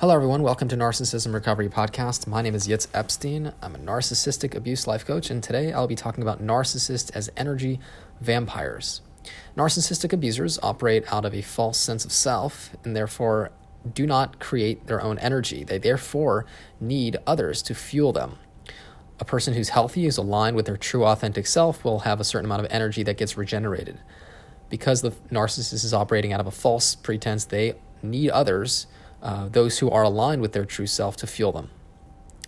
Hello, everyone. Welcome to Narcissism Recovery Podcast. My name is Yitz Epstein. I'm a narcissistic abuse life coach, and today I'll be talking about narcissists as energy vampires. Narcissistic abusers operate out of a false sense of self and therefore do not create their own energy. They therefore need others to fuel them. A person who's healthy, who's aligned with their true authentic self, will have a certain amount of energy that gets regenerated. Because the narcissist is operating out of a false pretense, they need others uh, those who are aligned with their true self to fuel them.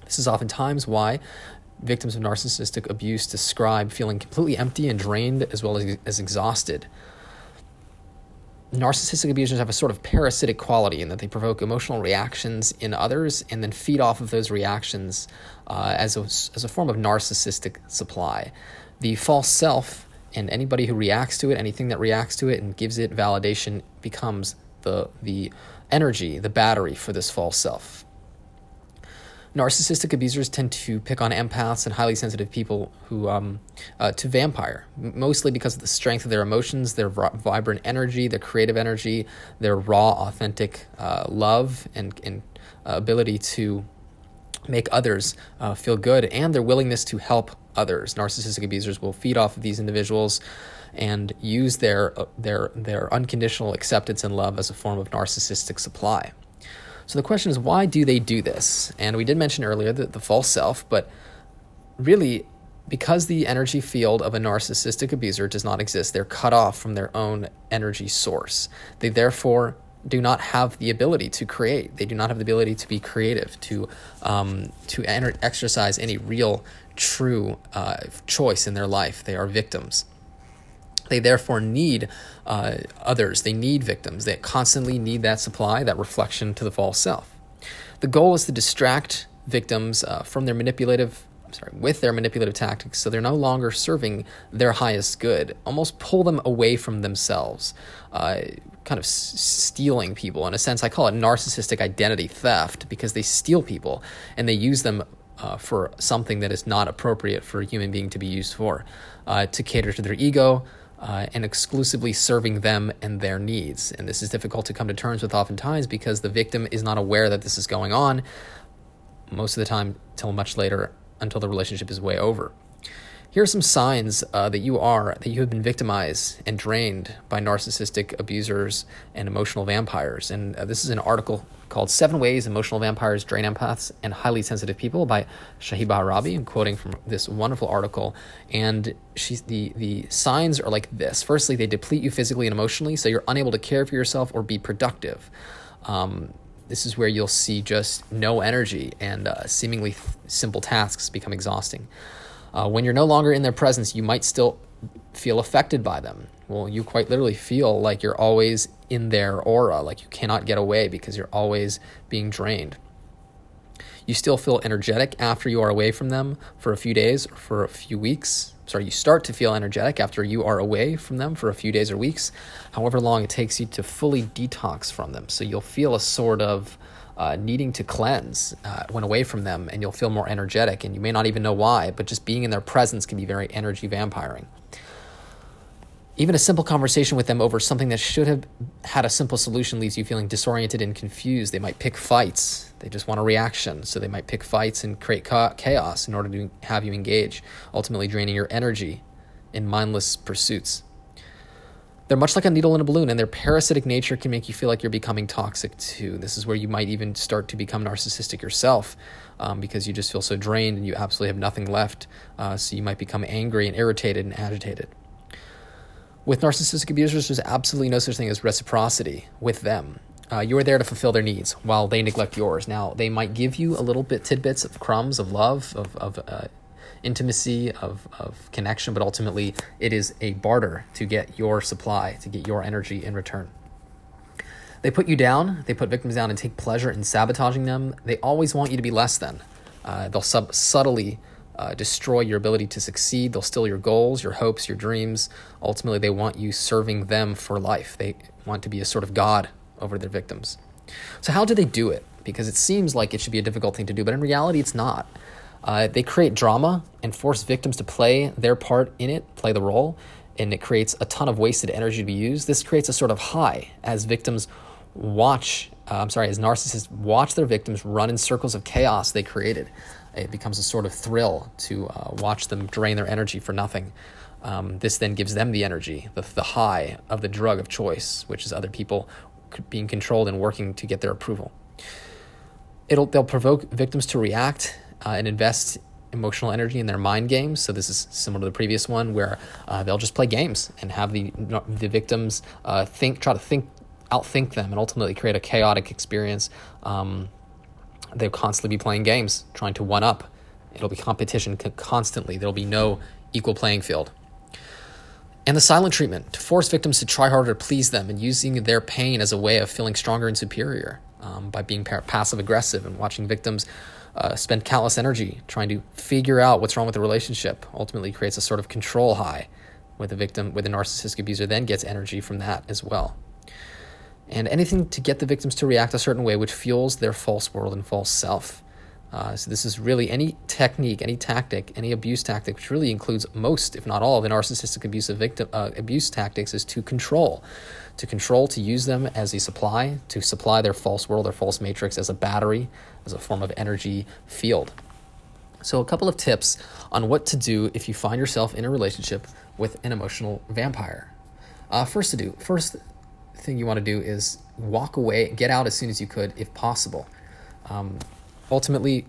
This is oftentimes why victims of narcissistic abuse describe feeling completely empty and drained as well as, as exhausted. Narcissistic abusers have a sort of parasitic quality in that they provoke emotional reactions in others and then feed off of those reactions uh, as, a, as a form of narcissistic supply. The false self and anybody who reacts to it, anything that reacts to it and gives it validation becomes the, the energy, the battery for this false self. Narcissistic abusers tend to pick on empaths and highly sensitive people who um, uh, to vampire, mostly because of the strength of their emotions, their vibrant energy, their creative energy, their raw, authentic uh, love and, and uh, ability to make others uh, feel good, and their willingness to help others. Narcissistic abusers will feed off of these individuals and use their uh, their their unconditional acceptance and love as a form of narcissistic supply. So the question is, why do they do this? And we did mention earlier the, the false self, but really, because the energy field of a narcissistic abuser does not exist, they're cut off from their own energy source. They therefore do not have the ability to create. They do not have the ability to be creative, to um, to enter, exercise any real, true uh, choice in their life. They are victims. They therefore need uh, others. They need victims. They constantly need that supply, that reflection to the false self. The goal is to distract victims uh, from their manipulative sorry, with their manipulative tactics, so they're no longer serving their highest good. Almost pull them away from themselves, uh, kind of s- stealing people. In a sense, I call it narcissistic identity theft because they steal people and they use them uh, for something that is not appropriate for a human being to be used for, uh, to cater to their ego, uh, and exclusively serving them and their needs. And this is difficult to come to terms with oftentimes because the victim is not aware that this is going on most of the time till much later until the relationship is way over. Here are some signs uh, that you are, that you have been victimized and drained by narcissistic abusers and emotional vampires. And uh, this is an article called Seven Ways Emotional Vampires Drain Empaths and Highly Sensitive People by Shahida Arabi. I'm quoting from this wonderful article. And she's, the, the signs are like this Firstly, they deplete you physically and emotionally, so you're unable to care for yourself or be productive. Um, this is where you'll see just no energy and uh, seemingly th- simple tasks become exhausting. Uh, when you're no longer in their presence, you might still feel affected by them. Well, you quite literally feel like you're always in their aura, like you cannot get away because you're always being drained. You still feel energetic after you are away from them for a few days or for a few weeks. Sorry, you start to feel energetic after you are away from them for a few days or weeks, however long it takes you to fully detox from them. So you'll feel a sort of uh, needing to cleanse uh, when away from them, and you'll feel more energetic. And you may not even know why, but just being in their presence can be very energy vampiring. Even a simple conversation with them over something that should have had a simple solution leaves you feeling disoriented and confused. They might pick fights. They just want a reaction. So they might pick fights and create chaos in order to have you engage, ultimately draining your energy in mindless pursuits. They're much like a needle in a balloon, and their parasitic nature can make you feel like you're becoming toxic too. This is where you might even start to become narcissistic yourself um, because you just feel so drained and you absolutely have nothing left. Uh, so you might become angry and irritated and agitated. With narcissistic abusers, there's absolutely no such thing as reciprocity with them. Uh, you are there to fulfill their needs while they neglect yours. Now, they might give you a little bit tidbits of crumbs of love, of, of uh, intimacy, of, of connection, but ultimately it is a barter to get your supply, to get your energy in return. They put you down, they put victims down and take pleasure in sabotaging them. They always want you to be less than. Uh, they'll sub- subtly uh, destroy your ability to succeed. They'll steal your goals, your hopes, your dreams. Ultimately, they want you serving them for life. They want to be a sort of God over their victims. So, how do they do it? Because it seems like it should be a difficult thing to do, but in reality, it's not. Uh, they create drama and force victims to play their part in it, play the role, and it creates a ton of wasted energy to be used. This creates a sort of high as victims watch uh, I'm sorry, as narcissists watch their victims run in circles of chaos they created, it becomes a sort of thrill to uh, watch them drain their energy for nothing. Um, this then gives them the energy, the, the high of the drug of choice, which is other people being controlled and working to get their approval. It'll, they'll provoke victims to react uh, and invest emotional energy in their mind games. So this is similar to the previous one, where uh, they'll just play games and have the the victims uh, think, try to think, outthink them, and ultimately create a chaotic experience. Um, they'll constantly be playing games, trying to one up. It'll be competition constantly. There'll be no equal playing field. And the silent treatment to force victims to try harder to please them and using their pain as a way of feeling stronger and superior um, by being passive aggressive and watching victims uh, spend countless energy trying to figure out what's wrong with the relationship ultimately creates a sort of control high where the victim, where the narcissistic abuser then gets energy from that as well. And anything to get the victims to react a certain way, which fuels their false world and false self. Uh, so this is really any technique, any tactic, any abuse tactic, which really includes most, if not all, of the narcissistic abusive victim uh, abuse tactics, is to control, to control, to use them as a supply, to supply their false world, their false matrix as a battery, as a form of energy field. So a couple of tips on what to do if you find yourself in a relationship with an emotional vampire. Uh, first to do, first thing you want to do is walk away, get out as soon as you could, if possible. Um, ultimately,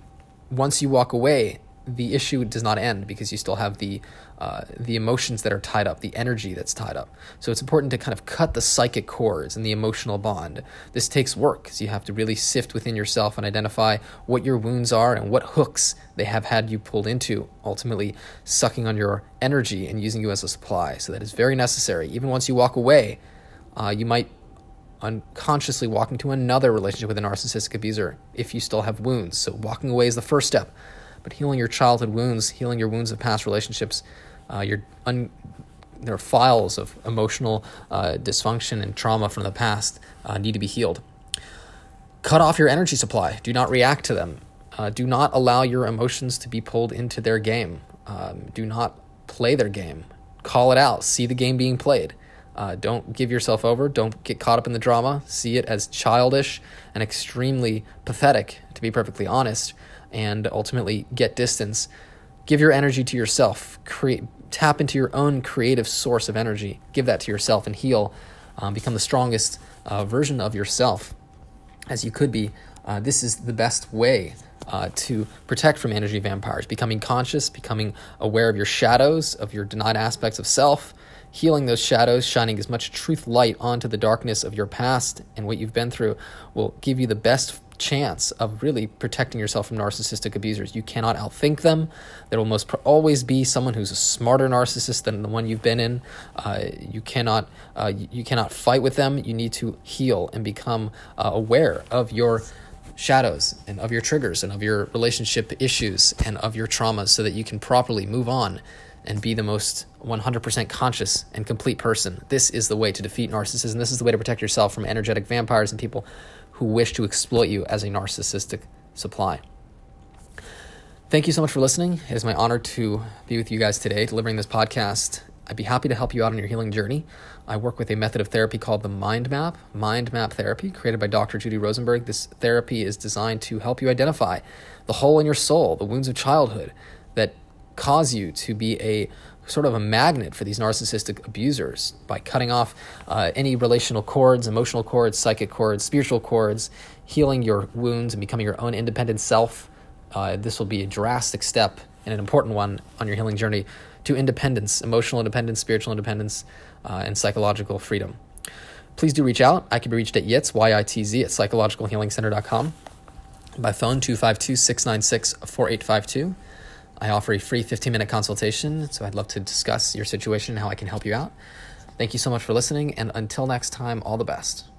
once you walk away, the issue does not end because you still have the uh, the emotions that are tied up, the energy that's tied up. So it's important to kind of cut the psychic cords and the emotional bond. This takes work because you have to really sift within yourself and identify what your wounds are and what hooks they have had you pulled into, ultimately sucking on your energy and using you as a supply. So that is very necessary. Even once you walk away, uh, you might unconsciously walk into another relationship with a narcissistic abuser if you still have wounds. So walking away is the first step. But healing your childhood wounds, healing your wounds of past relationships, uh, your un- there are files of emotional uh, dysfunction and trauma from the past uh, need to be healed. Cut off your energy supply. Do not react to them. Uh, do not allow your emotions to be pulled into their game. Um, do not play their game. Call it out. See the game being played. Uh, don't give yourself over. Don't get caught up in the drama. See it as childish and extremely pathetic, to be perfectly honest, and ultimately get distance. Give your energy to yourself. Create, tap into your own creative source of energy. Give that to yourself and heal. Um, become the strongest uh, version of yourself as you could be. Uh, this is the best way uh, to protect from energy vampires. Becoming conscious, becoming aware of your shadows, of your denied aspects of self, healing those shadows, shining as much truth light onto the darkness of your past and what you've been through will give you the best chance of really protecting yourself from narcissistic abusers. You cannot outthink them. There will most always be someone who's a smarter narcissist than the one you've been in. Uh, you cannot uh, you cannot fight with them. You need to heal and become uh, aware of your shadows and of your triggers and of your relationship issues and of your traumas so that you can properly move on and be the most 100% conscious and complete person. This is the way to defeat narcissism. This is the way to protect yourself from energetic vampires and people who wish to exploit you as a narcissistic supply. Thank you so much for listening. It is my honor to be with you guys today, delivering this podcast. I'd be happy to help you out on your healing journey. I work with a method of therapy called the Mind Map, Mind Map Therapy, created by Dr. Judy Rosenberg. This therapy is designed to help you identify the hole in your soul, the wounds of childhood that cause you to be a sort of a magnet for these narcissistic abusers by cutting off uh, any relational cords, emotional cords, psychic cords, spiritual cords, healing your wounds and becoming your own independent self. Uh, this will be a drastic step and an important one on your healing journey to independence, emotional independence, spiritual independence, uh, and psychological freedom. Please do reach out. I can be reached at YITZ, Y-I-T-Z, at psychologicalhealingcenter.com. By phone, 252 696 4852. I offer a free 15 minute consultation, so I'd love to discuss your situation and how I can help you out. Thank you so much for listening, and until next time, all the best.